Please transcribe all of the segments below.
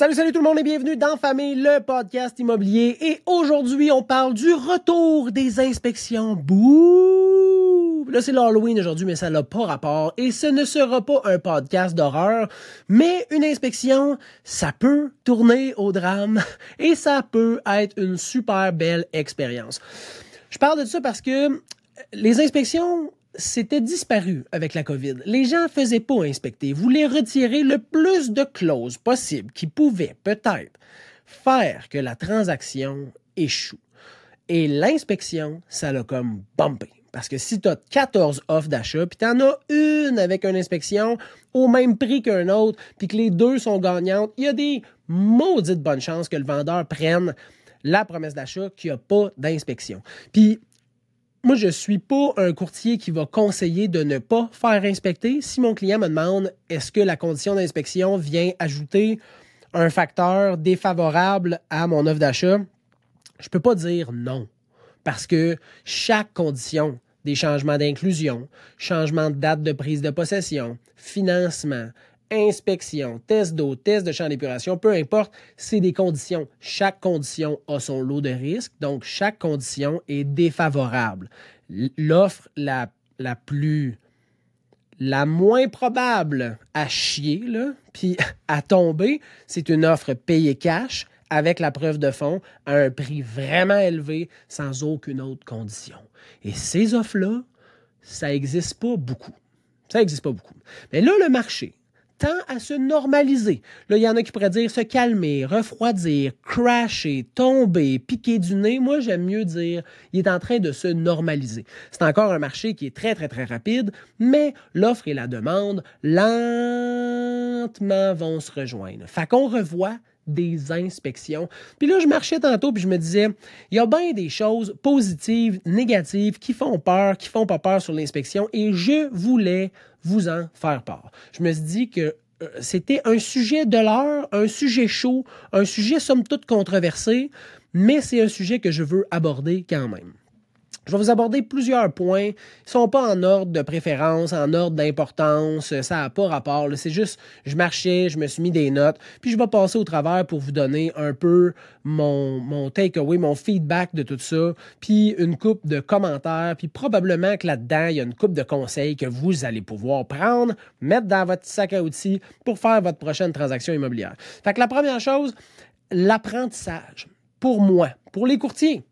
Salut, salut tout le monde et bienvenue dans Famille, le podcast immobilier. Et aujourd'hui, on parle du retour des inspections. Bouh! Là, c'est l'Halloween aujourd'hui, mais ça n'a pas rapport. Et ce ne sera pas un podcast d'horreur, mais une inspection, ça peut tourner au drame et ça peut être une super belle expérience. Je parle de ça parce que les inspections, c'était disparu avec la COVID. Les gens ne faisaient pas inspecter, voulaient retirer le plus de clauses possible qui pouvaient peut-être faire que la transaction échoue. Et l'inspection, ça l'a comme bumpé. Parce que si tu as 14 offres d'achat, puis tu en as une avec une inspection au même prix qu'un autre, puis que les deux sont gagnantes, il y a des maudites bonnes chances que le vendeur prenne la promesse d'achat qui a pas d'inspection. Puis moi, je ne suis pas un courtier qui va conseiller de ne pas faire inspecter. Si mon client me demande est-ce que la condition d'inspection vient ajouter un facteur défavorable à mon offre d'achat, je ne peux pas dire non. Parce que chaque condition, des changements d'inclusion, changement de date de prise de possession, financement, inspection, test d'eau, test de champ d'épuration, peu importe, c'est des conditions. Chaque condition a son lot de risques, donc chaque condition est défavorable. L'offre la, plus la moins probable à chier, puis à tomber, c'est une offre payée cash avec la preuve de fonds à un prix vraiment élevé sans aucune autre condition. Et ces offres-là, ça n'existe pas beaucoup. Ça n'existe pas beaucoup. Mais là, le marché, tend à se normaliser. Là, il y en a qui pourraient dire se calmer, refroidir, crasher, tomber, piquer du nez. Moi, j'aime mieux dire il est en train de se normaliser. C'est encore un marché qui est très, très, très rapide, mais l'offre et la demande lentement vont se rejoindre. Fait qu'on revoit des inspections. Puis là, je marchais tantôt, puis je me disais, il y a bien des choses positives, négatives, qui font peur, qui font pas peur sur l'inspection, et je voulais vous en faire part. Je me suis dit que euh, c'était un sujet de l'heure, un sujet chaud, un sujet somme toute controversé, mais c'est un sujet que je veux aborder quand même. Je vais vous aborder plusieurs points. Ils ne sont pas en ordre de préférence, en ordre d'importance. Ça n'a pas rapport. C'est juste, je marchais, je me suis mis des notes. Puis je vais passer au travers pour vous donner un peu mon, mon takeaway, mon feedback de tout ça. Puis une coupe de commentaires. Puis probablement que là-dedans, il y a une coupe de conseils que vous allez pouvoir prendre, mettre dans votre sac à outils pour faire votre prochaine transaction immobilière. Fait que la première chose, l'apprentissage. Pour moi, pour les courtiers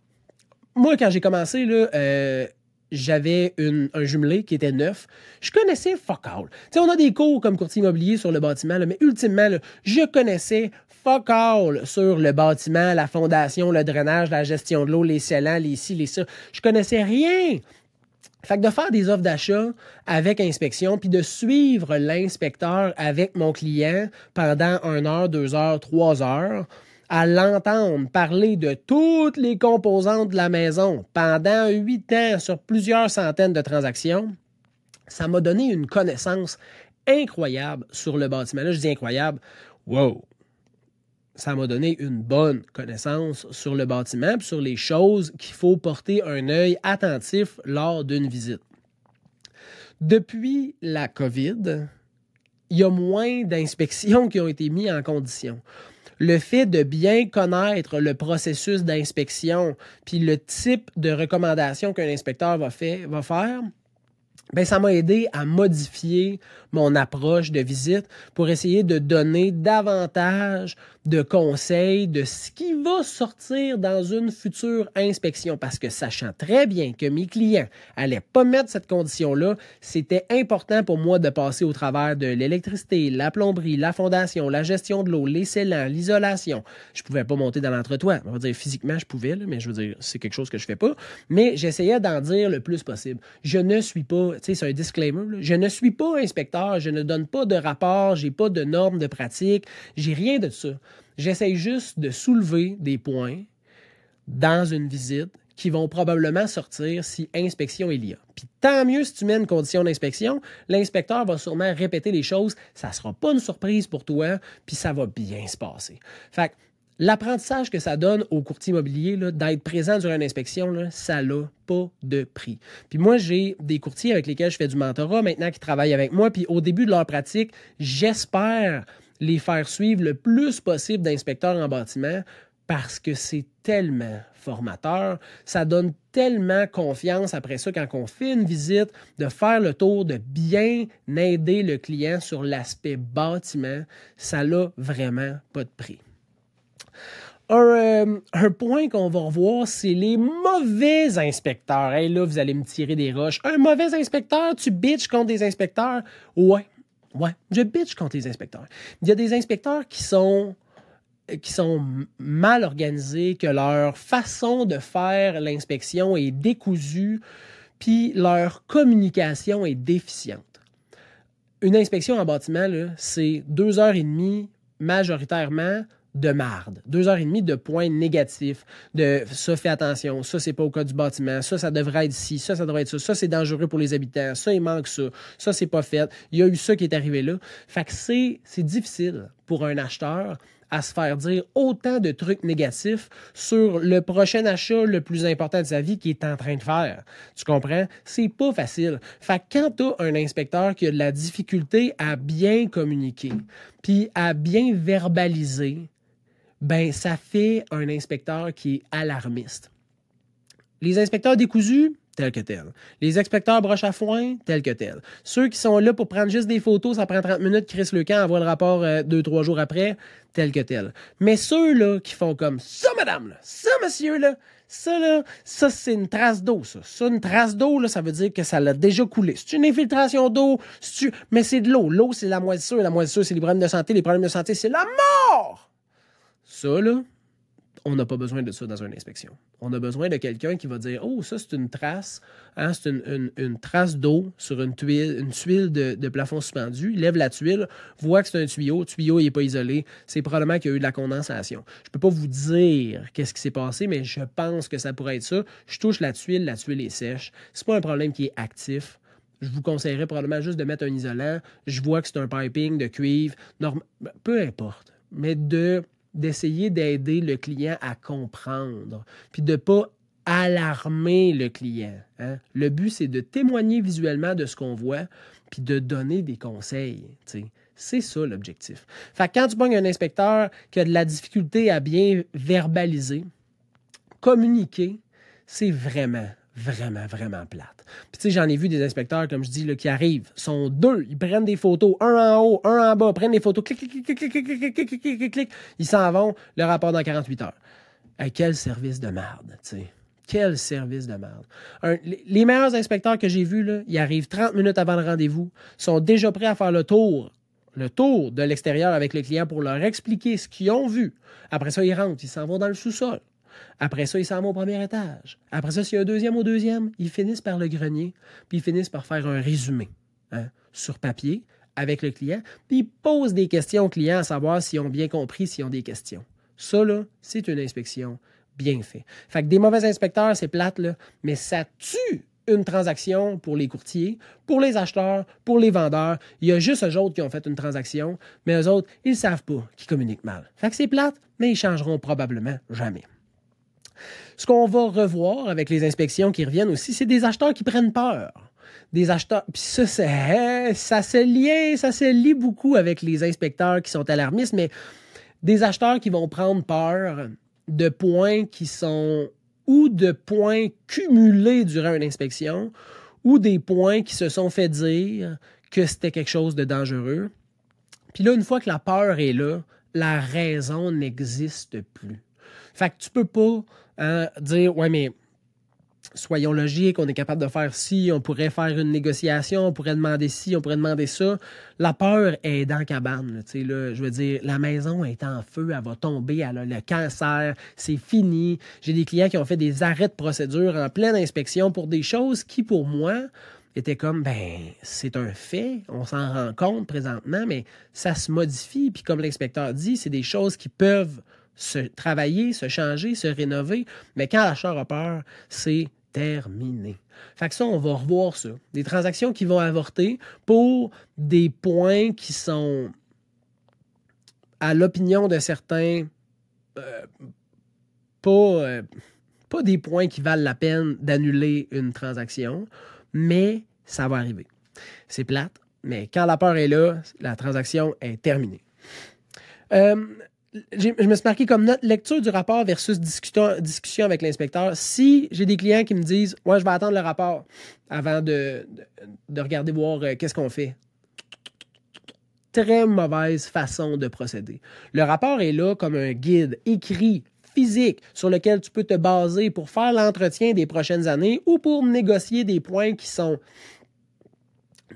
moi, quand j'ai commencé, là, euh, j'avais un jumelé qui était neuf. Je connaissais fuck all. on a des cours comme courtier immobilier sur le bâtiment, mais ultimement, je connaissais fuck all sur le bâtiment, la fondation, le drainage, la gestion de l'eau, les scellants, les ci, les ça. Je connaissais rien. Fait que de faire des offres d'achat avec inspection, puis de suivre l'inspecteur avec mon client pendant une heure, deux heures, trois heures, à l'entendre parler de toutes les composantes de la maison pendant huit ans sur plusieurs centaines de transactions, ça m'a donné une connaissance incroyable sur le bâtiment. Là, je dis incroyable. Wow! Ça m'a donné une bonne connaissance sur le bâtiment et sur les choses qu'il faut porter un œil attentif lors d'une visite. Depuis la COVID, il y a moins d'inspections qui ont été mises en condition le fait de bien connaître le processus d'inspection, puis le type de recommandation qu'un inspecteur va, faire, ben, ça m'a aidé à modifier mon approche de visite pour essayer de donner davantage de conseils de ce qui va sortir dans une future inspection. Parce que sachant très bien que mes clients allaient pas mettre cette condition-là, c'était important pour moi de passer au travers de l'électricité, la plomberie, la fondation, la gestion de l'eau, les scellants, l'isolation. Je pouvais pas monter dans l'entretoit. On va dire physiquement, je pouvais, mais je veux dire, c'est quelque chose que je fais pas. Mais j'essayais d'en dire le plus possible. Je ne suis pas, tu sais, c'est un disclaimer, je ne suis pas inspecteur je ne donne pas de rapport, j'ai pas de normes de pratique, j'ai rien de ça. J'essaie juste de soulever des points dans une visite qui vont probablement sortir si inspection il y a. Puis tant mieux si tu mets une condition d'inspection, l'inspecteur va sûrement répéter les choses, ça sera pas une surprise pour toi, puis ça va bien se passer. Fait L'apprentissage que ça donne au courtier immobilier d'être présent durant une inspection, ça n'a pas de prix. Puis moi, j'ai des courtiers avec lesquels je fais du mentorat maintenant qui travaillent avec moi. Puis au début de leur pratique, j'espère les faire suivre le plus possible d'inspecteurs en bâtiment parce que c'est tellement formateur, ça donne tellement confiance après ça quand on fait une visite, de faire le tour, de bien aider le client sur l'aspect bâtiment, ça n'a vraiment pas de prix. Un, euh, point qu'on va revoir, c'est les mauvais inspecteurs. Hey, là, vous allez me tirer des roches. Un mauvais inspecteur, tu bitches contre des inspecteurs? Ouais, ouais, je bitch contre les inspecteurs. Il y a des inspecteurs qui sont qui sont mal organisés, que leur façon de faire l'inspection est décousue, puis leur communication est déficiente. Une inspection en bâtiment, c'est deux heures et demie majoritairement de marde. Deux heures et demie de points négatifs, de ça, fait attention, ça, c'est pas au cas du bâtiment, ça, ça devrait être ici, ça, ça devrait être ça, ça, c'est dangereux pour les habitants, ça, il manque ça, ça, c'est pas fait, il y a eu ça qui est arrivé là. Fait que c'est difficile pour un acheteur à se faire dire autant de trucs négatifs sur le prochain achat le plus important de sa vie qu'il est en train de faire. Tu comprends? C'est pas facile. Fait que quand tu as un inspecteur qui a de la difficulté à bien communiquer, puis à bien verbaliser, ben ça fait un inspecteur qui est alarmiste. Les inspecteurs décousus, tel que tel. Les inspecteurs broche à foin, tel que tel. Ceux qui sont là pour prendre juste des photos, ça prend 30 minutes, Chris Lecan envoie le rapport euh, deux, trois jours après, tel que tel. Mais ceux-là qui font comme ça, madame, ça, monsieur, là, ça, là, ça, c'est une trace d'eau, ça. Ça, une trace d'eau, là, ça veut dire que ça l'a déjà coulé. C'est une infiltration d'eau, mais c'est de l'eau. L'eau, c'est la moisissure. La moisissure, c'est les problèmes de santé. Les problèmes de santé, c'est la mort! Ça, là, on n'a pas besoin de ça dans une inspection. On a besoin de quelqu'un qui va dire Oh, ça, c'est une trace, hein, c'est une, trace d'eau sur une tuile, une tuile de, plafond suspendu. Lève la tuile, voit que c'est un tuyau. Le tuyau n'est pas isolé. C'est probablement qu'il y a eu de la condensation. Je ne peux pas vous dire qu'est-ce qui s'est passé, mais je pense que ça pourrait être ça. Je touche la tuile, la tuile est sèche. C'est pas un problème qui est actif. Je vous conseillerais probablement juste de mettre un isolant. Je vois que c'est un piping de cuivre. Peu importe. Mais de d'essayer d'aider le client à comprendre, puis de ne pas alarmer le client. Hein. Le but, c'est de témoigner visuellement de ce qu'on voit, puis de donner des conseils. C'est ça l'objectif. Fait quand tu pognes un inspecteur qui a de la difficulté à bien verbaliser, communiquer, c'est vraiment, vraiment, vraiment plate. Puis tu sais, j'en ai vu des inspecteurs, comme je dis, là, qui arrivent, sont deux, ils prennent des photos, un en haut, un en bas, prennent des photos, clic, clic, clic, clic, clic, clic, clic, clic, clic, ils s'en vont, le rapport dans 48 heures. quel service de merde, tu sais. Quel service de merde. les meilleurs inspecteurs que j'ai vus, là, ils arrivent 30 minutes avant le rendez-vous, sont déjà prêts à faire le tour le tour de l'extérieur avec le client pour leur expliquer ce qu'ils ont vu. Après ça, ils rentrent, ils s'en vont dans le sous-sol. Après ça, ils s'en vont au premier étage. Après ça, s'il y a un deuxième au deuxième, ils finissent par le grenier, puis ils finissent par faire un résumé hein, sur papier avec le client, puis ils posent des questions aux clients à savoir s'ils ont bien compris, s'ils ont des questions. Ça, là, c'est une inspection bien faite. Fait que des mauvais inspecteurs, c'est plate, là, mais ça tue une transaction pour les courtiers, pour les acheteurs, pour les vendeurs. Il y a juste eux autres qui ont fait une transaction, mais eux autres, ils ne savent pas qu'ils communiquent mal. Fait que c'est plate, mais ils changeront probablement jamais. Ce qu'on va revoir avec les inspections qui reviennent aussi, c'est des acheteurs qui prennent peur. Des acheteurs. Puis ça, ça se lie, ça se lie beaucoup avec les inspecteurs qui sont alarmistes, mais des acheteurs qui vont prendre peur de points qui sont ou de points cumulés durant une inspection ou des points qui se sont fait dire que c'était quelque chose de dangereux. Puis là, une fois que la peur est là, la raison n'existe plus. Fait que tu peux pas hein, dire, ouais, mais soyons logiques, on est capable de faire ci, on pourrait faire une négociation, on pourrait demander ci, on pourrait demander ça. La peur est dans la cabane. Là, je veux dire, la maison est en feu, elle va tomber, elle a le cancer, c'est fini. J'ai des clients qui ont fait des arrêts de procédure en pleine inspection pour des choses qui, pour moi, étaient comme, ben, c'est un fait, on s'en rend compte présentement, mais ça se modifie. Puis comme l'inspecteur dit, c'est des choses qui peuvent se travailler, se changer, se rénover. Mais quand l'acheteur a peur, c'est terminé. Fait que ça, on va revoir ça. Des transactions qui vont avorter pour des points qui sont, à l'opinion de certains, euh, pas, euh, pas des points qui valent la peine d'annuler une transaction, mais ça va arriver. C'est plate, mais quand la peur est là, la transaction est terminée. Euh, je me suis marqué comme note lecture du rapport versus discussion avec l'inspecteur. Si j'ai des clients qui me disent Ouais, je vais attendre le rapport avant de, de, regarder voir euh, qu'est-ce qu'on fait. Très mauvaise façon de procéder. Le rapport est là comme un guide écrit, physique, sur lequel tu peux te baser pour faire l'entretien des prochaines années ou pour négocier des points qui sont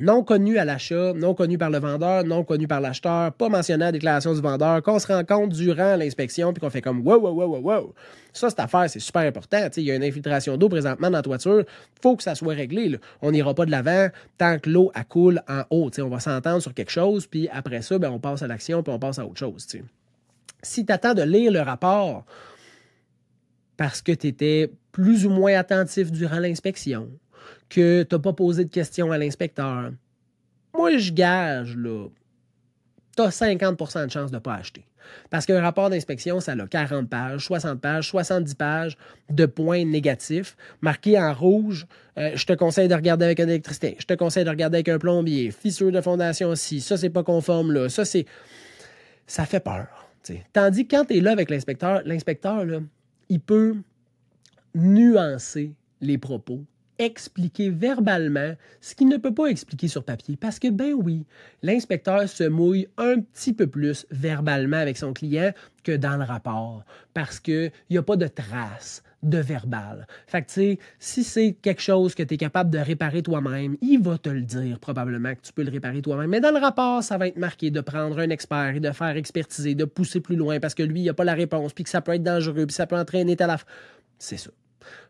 non connu à l'achat, non connu par le vendeur, non connu par l'acheteur, pas mentionné à la déclaration du vendeur, qu'on se rend compte durant l'inspection, puis qu'on fait comme wow, wow, wow, wow, wow. Ça, cette affaire, c'est super important. il y a une infiltration d'eau présentement dans la toiture. faut que ça soit réglé. On n'ira pas de l'avant tant que l'eau coule en haut. on va s'entendre sur quelque chose, puis après ça, ben, on passe à l'action, puis on passe à autre chose. Si tu attends de lire le rapport parce que tu étais plus ou moins attentif durant l'inspection, que tu n'as pas posé de questions à l'inspecteur, moi, je gage, là, tu as 50% de chance de ne pas acheter. Parce qu'un rapport d'inspection, ça a 40 pages, 60 pages, 70 pages de points négatifs marqués en rouge. Euh, je te conseille de regarder avec un électricité. Je te conseille de regarder avec un plombier. Fissure de fondation aussi. Ça, c'est pas conforme là. Ça, c'est. Ça fait peur. Tandis que quand tu es là avec l'inspecteur, l'inspecteur, il peut nuancer les propos expliquer verbalement ce qu'il ne peut pas expliquer sur papier. Parce que, ben oui, l'inspecteur se mouille un petit peu plus verbalement avec son client que dans le rapport. Parce qu'il n'y a pas de trace de verbal. Fait que, tu sais, si c'est quelque chose que tu es capable de réparer toi-même, il va te le dire probablement que tu peux le réparer toi-même. Mais dans le rapport, ça va être marqué de prendre un expert et de faire expertiser, de pousser plus loin parce que lui, il n'a pas la réponse, puis que ça peut être dangereux, puis ça peut entraîner ta la... C'est ça.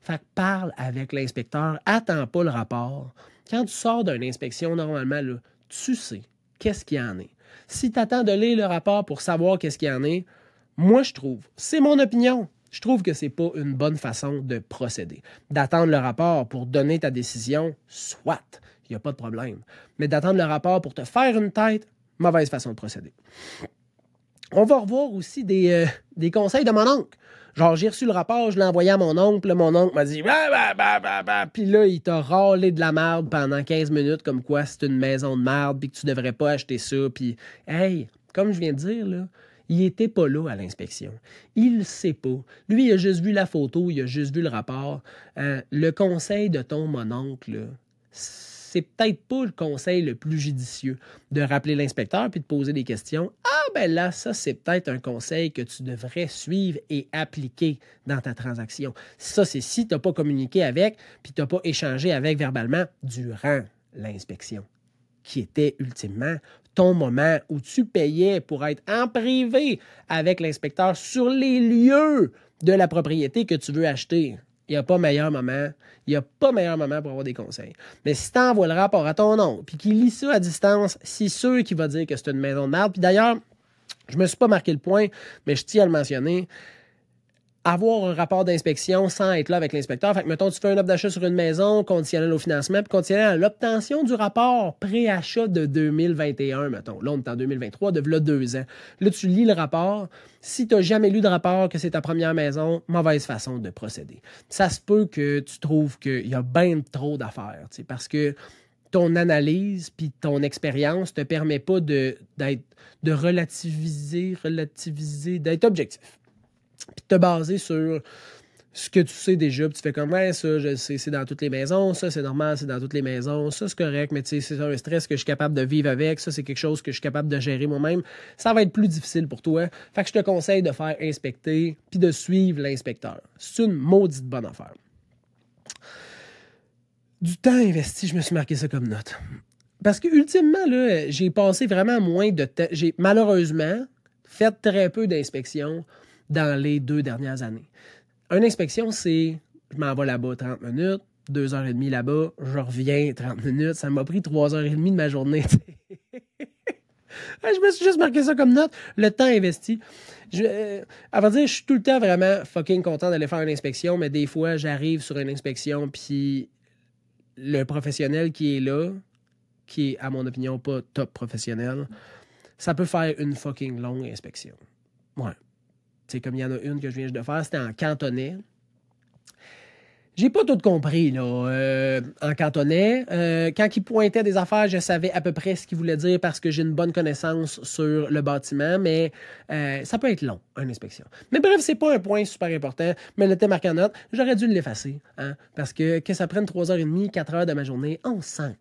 Fait que parle avec l'inspecteur, attends pas le rapport. Quand tu sors d'une inspection, normalement, tu sais qu'est-ce qu'il y en est. Si tu attends de lire le rapport pour savoir qu'est-ce qu'il y en est, moi, je trouve, c'est mon opinion, je trouve que c'est pas une bonne façon de procéder. D'attendre le rapport pour donner ta décision, soit, il n'y a pas de problème. Mais d'attendre le rapport pour te faire une tête, mauvaise façon de procéder. On va revoir aussi des, euh, des conseils de mon oncle. Genre, j'ai reçu le rapport, je l'ai envoyé à mon oncle. Mon oncle m'a dit bah, bah, bah, bah, bah. Puis là, il t'a râlé de la merde pendant 15 minutes, comme quoi c'est une maison de merde, puis que tu devrais pas acheter ça. Puis, hey, comme je viens de dire, là, il était pas là à l'inspection. Il ne sait pas. Lui, il a juste vu la photo, il a juste vu le rapport. Euh, le conseil de ton mononcle, c'est peut-être pas le conseil le plus judicieux de rappeler l'inspecteur puis de poser des questions. Ah ben là, ça c'est peut-être un conseil que tu devrais suivre et appliquer dans ta transaction. Ça c'est si tu n'as pas communiqué avec puis tu n'as pas échangé avec verbalement durant l'inspection, qui était ultimement ton moment où tu payais pour être en privé avec l'inspecteur sur les lieux de la propriété que tu veux acheter. Il n'y a pas meilleur moment. Il n'y a pas meilleur moment pour avoir des conseils. Mais si tu envoies le rapport à ton nom, puis qu'il lit ça à distance, c'est sûr qu'il va dire que c'est une maison de merde. Puis d'ailleurs, je me suis pas marqué le point, mais je tiens à le mentionner avoir un rapport d'inspection sans être là avec l'inspecteur. Fait que, mettons, tu fais un offre d'achat sur une maison, conditionnel au financement, puis conditionnel à l'obtention du rapport pré-achat de 2021, mettons. Là, on est en 2023, de là deux ans. Là, tu lis le rapport. Si tu n'as jamais lu de rapport, que c'est ta première maison, mauvaise façon de procéder. Ça se peut que tu trouves qu'il y a bien trop d'affaires, parce que ton analyse puis ton expérience te permet pas de, de relativiser, relativiser, d'être objectif puis te baser sur ce que tu sais déjà, puis tu fais comme, ouais, ça, je sais, c'est dans toutes les maisons, ça, c'est normal, c'est dans toutes les maisons, ça, c'est correct, mais tu sais, c'est un stress que je suis capable de vivre avec, ça, c'est quelque chose que je suis capable de gérer moi-même. Ça va être plus difficile pour toi. Fait que je te conseille de faire inspecter, puis de suivre l'inspecteur. C'est une maudite bonne affaire. Du temps investi, je me suis marqué ça comme note. Parce que, ultimement, là, j'ai passé vraiment moins de temps. J'ai malheureusement fait très peu d'inspections dans les deux dernières années. Une inspection, c'est je m'en vais là-bas 30 minutes, 2h30 là-bas, je reviens 30 minutes. Ça m'a pris 3h30 de ma journée. je me suis juste marqué ça comme note. Le temps investi. Je, euh, à dire, je suis tout le temps vraiment fucking content d'aller faire une inspection, mais des fois, j'arrive sur une inspection, puis le professionnel qui est là, qui est, à mon opinion, pas top professionnel, ça peut faire une fucking longue inspection. Ouais. C'est comme il y en a une que je viens de faire, c'était en cantonais. J'ai pas tout compris là, euh, en cantonais. Euh, quand il pointait des affaires, je savais à peu près ce qu'il voulait dire parce que j'ai une bonne connaissance sur le bâtiment, mais euh, ça peut être long, une inspection. Mais bref, c'est pas un point super important, mais le thème marqué en note, j'aurais dû l'effacer, hein, parce que que ça prenne 3h30, 4 heures de ma journée, on sent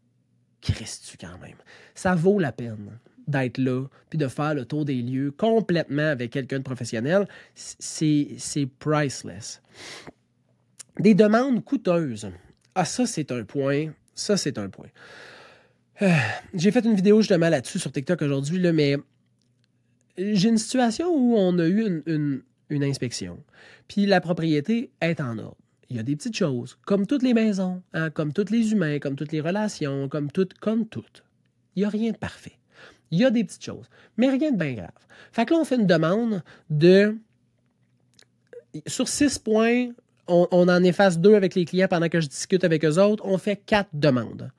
Christ quand même. Ça vaut la peine d'être là, puis de faire le tour des lieux complètement avec quelqu'un de professionnel. C'est priceless. Des demandes coûteuses. Ah, ça, c'est un point. Ça, c'est un point. Euh, j'ai fait une vidéo justement là-dessus sur TikTok aujourd'hui, mais j'ai une situation où on a eu une, inspection. Puis la propriété est en ordre. Il y a des petites choses, comme toutes les maisons, hein, comme tous les humains, comme toutes les relations, comme toutes, comme toutes. Il n'y a rien de parfait. Il y a des petites choses, mais rien de bien grave. Fait que là, on fait une demande de. Sur six points, on, en efface deux avec les clients pendant que je discute avec eux autres. On fait quatre demandes.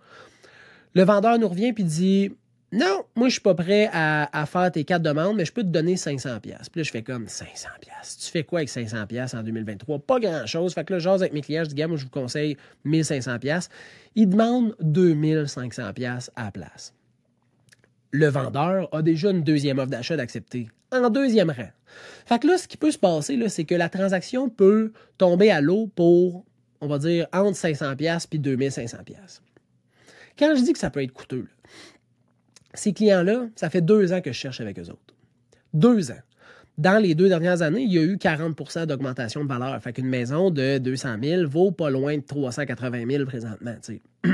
Le vendeur nous revient et dit Non, moi, je suis pas prêt à, faire tes quatre demandes, mais je peux te donner 500$. Puis là, je fais comme 500$. Tu fais quoi avec 500$ en 2023 Pas grand-chose. Fait que là, j'ose avec mes clients, je dis moi, je vous conseille 1500$. Ils demandent 2500$ à la place le vendeur a déjà une deuxième offre d'achat d'accepter, en deuxième rang. Fait que là, ce qui peut se passer, c'est que la transaction peut tomber à l'eau pour, on va dire, entre 500$ puis 2500$. Quand je dis que ça peut être coûteux, ces clients-là, ça fait deux ans que je cherche avec eux autres. Deux ans. Dans les deux dernières années, il y a eu 40% d'augmentation de valeur. Fait qu'une maison de 200 000 vaut pas loin de 380 000 présentement.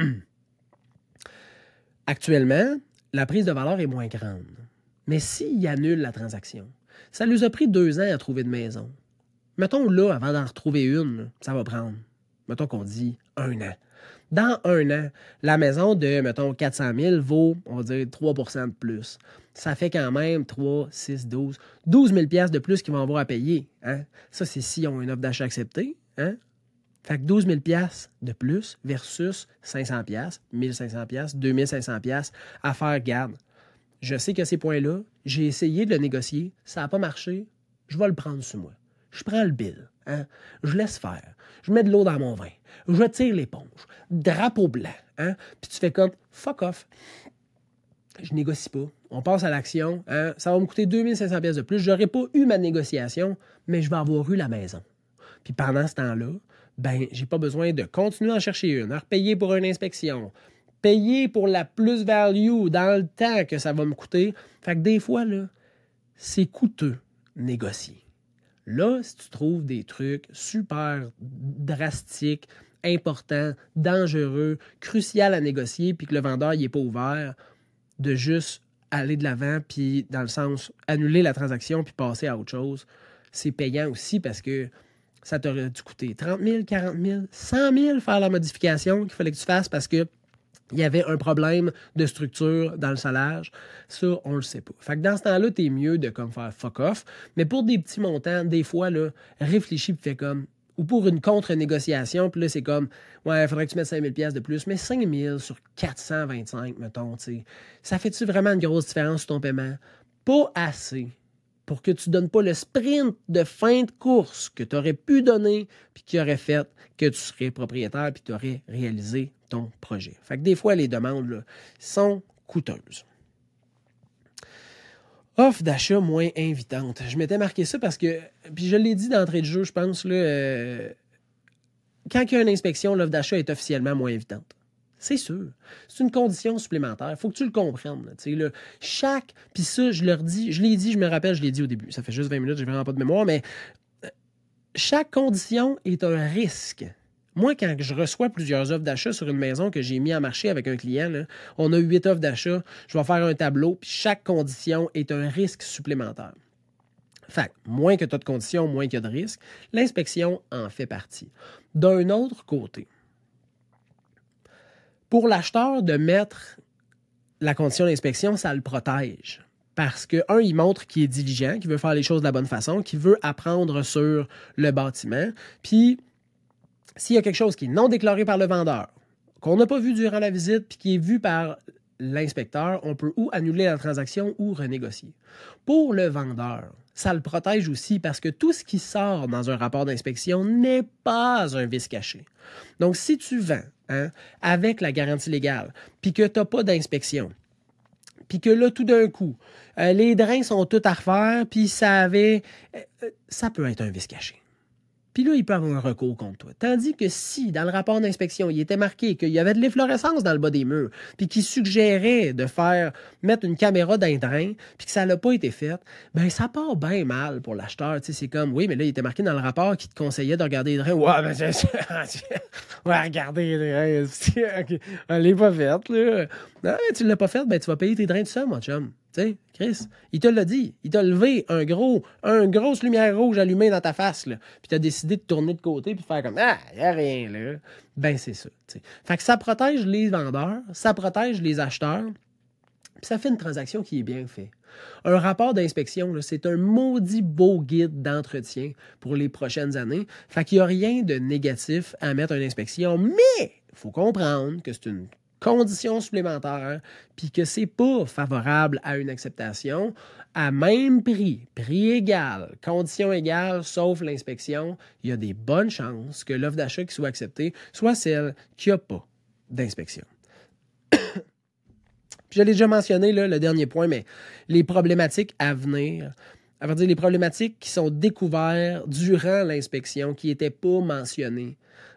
Actuellement, la prise de valeur est moins grande. Mais s'il annule la transaction, ça lui a pris deux ans à trouver de maison. Mettons là, avant d'en retrouver une, ça va prendre, mettons qu'on dit un an. Dans un an, la maison de, mettons, 400 000 vaut, on va dire, 3% de plus. Ça fait quand même 3, 6, 12, 12 000 de plus qu'ils vont avoir à payer. Hein? Ça, c'est si ont une offre d'achat acceptée. Hein? Fait que 12 000 de plus versus 500 1500 2500 à faire garde. Je sais que ces points-là, j'ai essayé de le négocier, ça n'a pas marché, je vais le prendre sur moi. Je prends le bill, hein? je laisse faire, je mets de l'eau dans mon vin, je tire l'éponge, drapeau blanc, hein? puis tu fais comme fuck off. Je négocie pas. On passe à l'action. Hein? Ça va me coûter 2500 pièces de plus. Je n'aurais pas eu ma négociation, mais je vais avoir eu la maison. Puis pendant ce temps-là, ben, j'ai pas besoin de continuer à en chercher une, à repayer pour une inspection, payer pour la plus-value dans le temps que ça va me coûter. Fait que des fois, c'est coûteux négocier. Là, si tu trouves des trucs super drastiques, importants, dangereux, crucial à négocier, puis que le vendeur n'est pas ouvert, de juste aller de l'avant, puis dans le sens annuler la transaction, puis passer à autre chose, c'est payant aussi parce que ça t'aurait dû coûter 30 000, 40 000, 100 000 faire la modification qu'il fallait que tu fasses parce que il y avait un problème de structure dans le salage. Ça, on le sait pas. Fait que dans ce temps-là, t'es mieux de comme faire fuck off. Mais pour des petits montants, des fois, là, réfléchis et fais comme. Ou pour une contre-négociation, puis là, c'est comme, ouais, il faudrait que tu mettes 5000 pièces de plus, mais 5000 sur 425, mettons, tu sais. Ça fait-tu vraiment une grosse différence sur ton paiement? Pas assez pour que tu ne donnes pas le sprint de fin de course que tu aurais pu donner puis qui aurait fait que tu serais propriétaire puis tu aurais réalisé ton projet. Fait que des fois, les demandes sont coûteuses. Offre d'achat moins invitante. Je m'étais marqué ça parce que, puis je l'ai dit d'entrée de jeu, je pense, là, euh, quand il y a une inspection, l'offre d'achat est officiellement moins invitante. C'est sûr. C'est une condition supplémentaire. Il faut que tu le comprennes. Chaque. Puis ça, je leur dis, je l'ai dit, je me rappelle, je l'ai dit au début. Ça fait juste 20 minutes, j'ai vraiment pas de mémoire, mais euh, chaque condition est un risque. Moi, quand je reçois plusieurs offres d'achat sur une maison que j'ai mis en marché avec un client, on a huit offres d'achat, je vais faire un tableau, puis chaque condition est un risque supplémentaire. Fait moins que tu as de conditions, moins a de risques. L'inspection en fait partie. D'un autre côté, pour l'acheteur de mettre la condition d'inspection, ça le protège. Parce que, un, il montre qu'il est diligent, qu'il veut faire les choses de la bonne façon, qu'il veut apprendre sur le bâtiment. Puis, s'il y a quelque chose qui est non déclaré par le vendeur, qu'on n'a pas vu durant la visite, puis qui est vu par l'inspecteur, on peut ou annuler la transaction ou renégocier. Pour le vendeur, ça le protège aussi parce que tout ce qui sort dans un rapport d'inspection n'est pas un vice caché. Donc, si tu vends hein, avec la garantie légale, puis que tu n'as pas d'inspection, puis que là, tout d'un coup, euh, les drains sont tous à refaire, puis ça avait... Euh, euh, ça peut être un vice caché. Puis là, il peut avoir un recours contre toi. Tandis que si, dans le rapport d'inspection, il était marqué qu'il y avait de l'efflorescence dans le bas des murs, puis qu'il suggérait de faire mettre une caméra dans un drain, puis que ça n'a pas été fait, ben ça part bien mal pour l'acheteur. C'est comme, oui, mais là, il était marqué dans le rapport qui te conseillait de regarder les drains. Ouais, ben c'est Ouais, regarder les drains. Elle n'est pas faite, là. Non, tu ne l'as pas faite, ben tu vas payer tes drains tout seul, mon chum. Chris, il te l'a dit. Il t'a levé un gros, un grosse lumière rouge allumée dans ta face, là. Puis t'as décidé de tourner de côté puis de faire comme Ah, y a rien, là. Ben, c'est ça. Fait que ça protège les vendeurs, ça protège les acheteurs, puis ça fait une transaction qui est bien faite. Un rapport d'inspection, c'est un maudit beau guide d'entretien pour les prochaines années. Fait qu'il n'y a rien de négatif à mettre une inspection, mais il faut comprendre que c'est une conditions supplémentaires, puis que c'est pas favorable à une acceptation à même prix, prix égal, conditions égales, sauf l'inspection, il y a des bonnes chances que l'offre d'achat qui soit acceptée soit celle qui n'a pas d'inspection. je l'ai déjà mentionné, le dernier point, mais les problématiques à venir, à dire les problématiques qui sont découvertes durant l'inspection, qui n'étaient pas mentionnées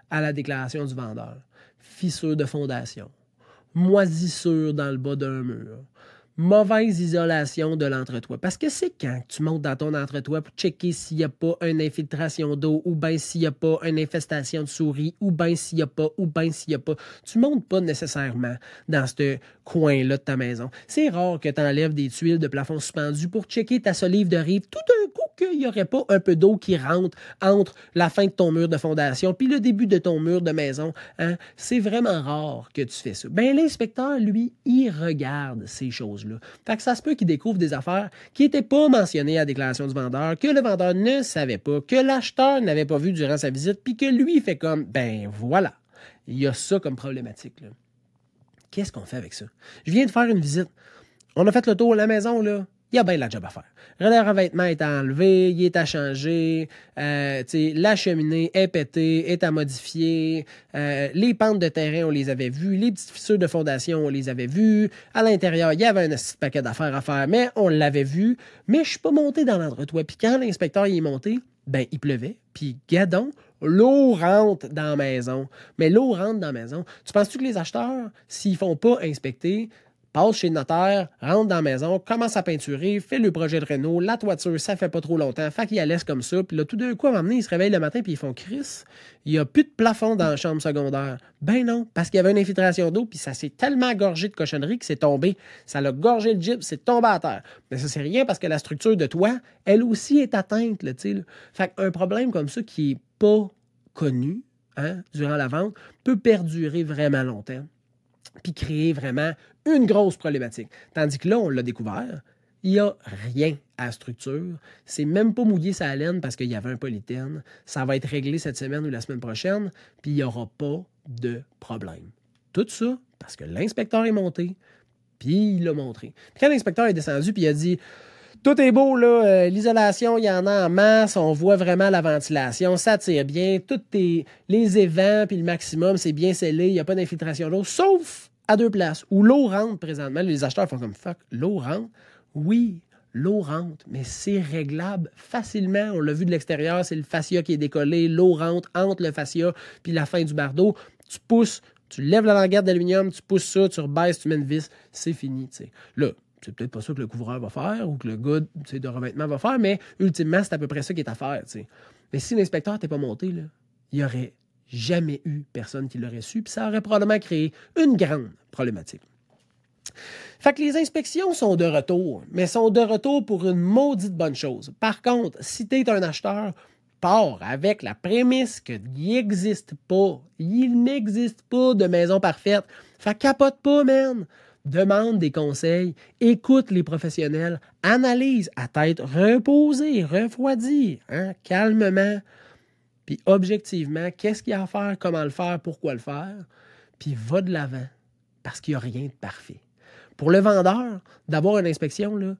à la déclaration du vendeur. Fissure de fondation, moisissure dans le bas d'un mur, mauvaise isolation de l'entretoit. Parce que c'est quand tu montes dans ton entretoit pour checker s'il n'y a pas une infiltration d'eau, ou bien s'il n'y a pas une infestation de souris, ou bien s'il n'y a pas, ou bien s'il n'y a pas. Tu montes pas nécessairement dans ce coin-là de ta maison. C'est rare que tu enlèves des tuiles de plafond suspendu pour checker ta solive de rive tout d'un coup qu'il n'y aurait pas un peu d'eau qui rentre entre la fin de ton mur de fondation puis le début de ton mur de maison. Hein? C'est vraiment rare que tu fais ça. Ben, l'inspecteur, lui, il regarde ces choses-là. Fait que ça se peut qu'il découvre des affaires qui n'étaient pas mentionnées à la déclaration du vendeur, que le vendeur ne savait pas, que l'acheteur n'avait pas vu durant sa visite, puis que lui, fait comme, ben voilà, il y a ça comme problématique. Qu'est-ce qu'on fait avec ça? Je viens de faire une visite. On a fait le tour de la maison, là il y a bien de la job à faire. Le revêtement est à enlever, il est à changer, euh, la cheminée est pétée, est à modifier, euh, les pentes de terrain, on les avait vues, les petites fissures de fondation, on les avait vues. À l'intérieur, il y avait un petit paquet d'affaires à faire, mais on l'avait vu. Mais je suis pas monté dans l'endroit. Puis quand l'inspecteur y est monté, ben il pleuvait. Puis gadon, l'eau rentre dans la maison. Mais l'eau rentre dans la maison. Tu penses-tu que les acheteurs, s'ils font pas inspecter, passe chez le notaire, rentre dans la maison, commence à peinturer, fait le projet de Renault, la toiture, ça fait pas trop longtemps, fait qu'il la laisse comme ça, puis là, tout d'un coup, à donné, ils se réveillent le matin, puis ils font Chris, il n'y a plus de plafond dans la chambre secondaire. Ben non, parce qu'il y avait une infiltration d'eau, puis ça s'est tellement gorgé de cochonnerie que c'est tombé. Ça l'a gorgé le gyps, c'est tombé à terre. Mais ça, c'est rien parce que la structure de toit, elle aussi est atteinte, là, tu. Fait qu'un problème comme ça qui est pas connu, hein, durant la vente, peut perdurer vraiment longtemps puis créer vraiment une grosse problématique. Tandis que là, on l'a découvert, il n'y a rien à structure. C'est même pas mouillé sa laine parce qu'il y avait un polythène. Ça va être réglé cette semaine ou la semaine prochaine, puis il n'y aura pas de problème. Tout ça parce que l'inspecteur est monté, puis il l'a montré. Puis quand l'inspecteur est descendu, puis il a dit tout est beau, là. Euh, l'isolation, il y en a en masse. On voit vraiment la ventilation. Ça tire bien. Tous les évents, puis le maximum, c'est bien scellé. Il n'y a pas d'infiltration d'eau, sauf à deux places où l'eau rentre présentement. Les acheteurs font comme fuck. L'eau rentre? Oui, l'eau rentre, mais c'est réglable facilement. On l'a vu de l'extérieur, c'est le fascia qui est décollé. L'eau rentre entre le fascia puis la fin du bardeau. Tu pousses, tu lèves la languette d'aluminium, tu pousses ça, tu rebaisses, tu mets une vis, c'est fini. Là, c'est peut-être pas ça que le couvreur va faire ou que le gars de revêtement va faire, mais ultimement, c'est à peu près ça qui est à faire. Mais si l'inspecteur n'était pas monté, il n'y aurait jamais eu personne qui l'aurait su, puis ça aurait probablement créé une grande problématique. Fait que les inspections sont de retour, mais sont de retour pour une maudite bonne chose. Par contre, si tu es un acheteur, pars avec la prémisse qu'il n'existe pas, il n'existe pas de maison parfaite. Fait capote pas, man demande des conseils, écoute les professionnels, analyse à tête reposée, refroidie, hein, calmement, puis objectivement, qu'est-ce qu'il y a à faire, comment le faire, pourquoi le faire, puis va de l'avant, parce qu'il n'y a rien de parfait. Pour le vendeur, d'avoir une inspection, là,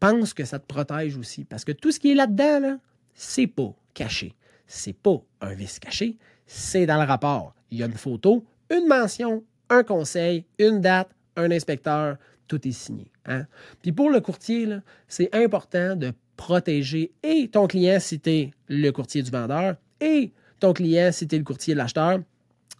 pense que ça te protège aussi. Parce que tout ce qui est là-dedans, là, c'est pas caché. C'est pas un vice caché, c'est dans le rapport. Il y a une photo, une mention, un conseil, une date, un inspecteur, tout est signé. Hein? Puis pour le courtier, c'est important de protéger et ton client si tu es le courtier du vendeur et ton client si tu es le courtier de l'acheteur.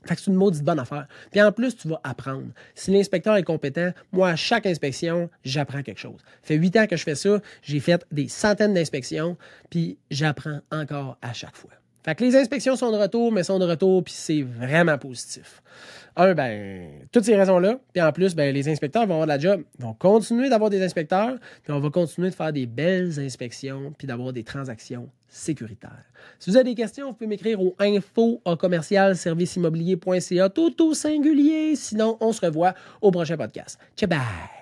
Fait que c'est une maudite bonne affaire. Puis en plus, tu vas apprendre. Si l'inspecteur est compétent, moi, à chaque inspection, j'apprends quelque chose. Ça fait huit ans que je fais ça. J'ai fait des centaines d'inspections, puis j'apprends encore à chaque fois. Fait que les inspections sont de retour, mais sont de retour, puis c'est vraiment positif. Un, ben, toutes ces raisons-là, puis en plus, ben, les inspecteurs vont avoir de la job, vont continuer d'avoir des inspecteurs, puis on va continuer de faire des belles inspections, puis d'avoir des transactions sécuritaires. Si vous avez des questions, vous pouvez m'écrire au info commercial serviceimmobilier.ca tout au singulier. Sinon, on se revoit au prochain podcast. Ciao, bye!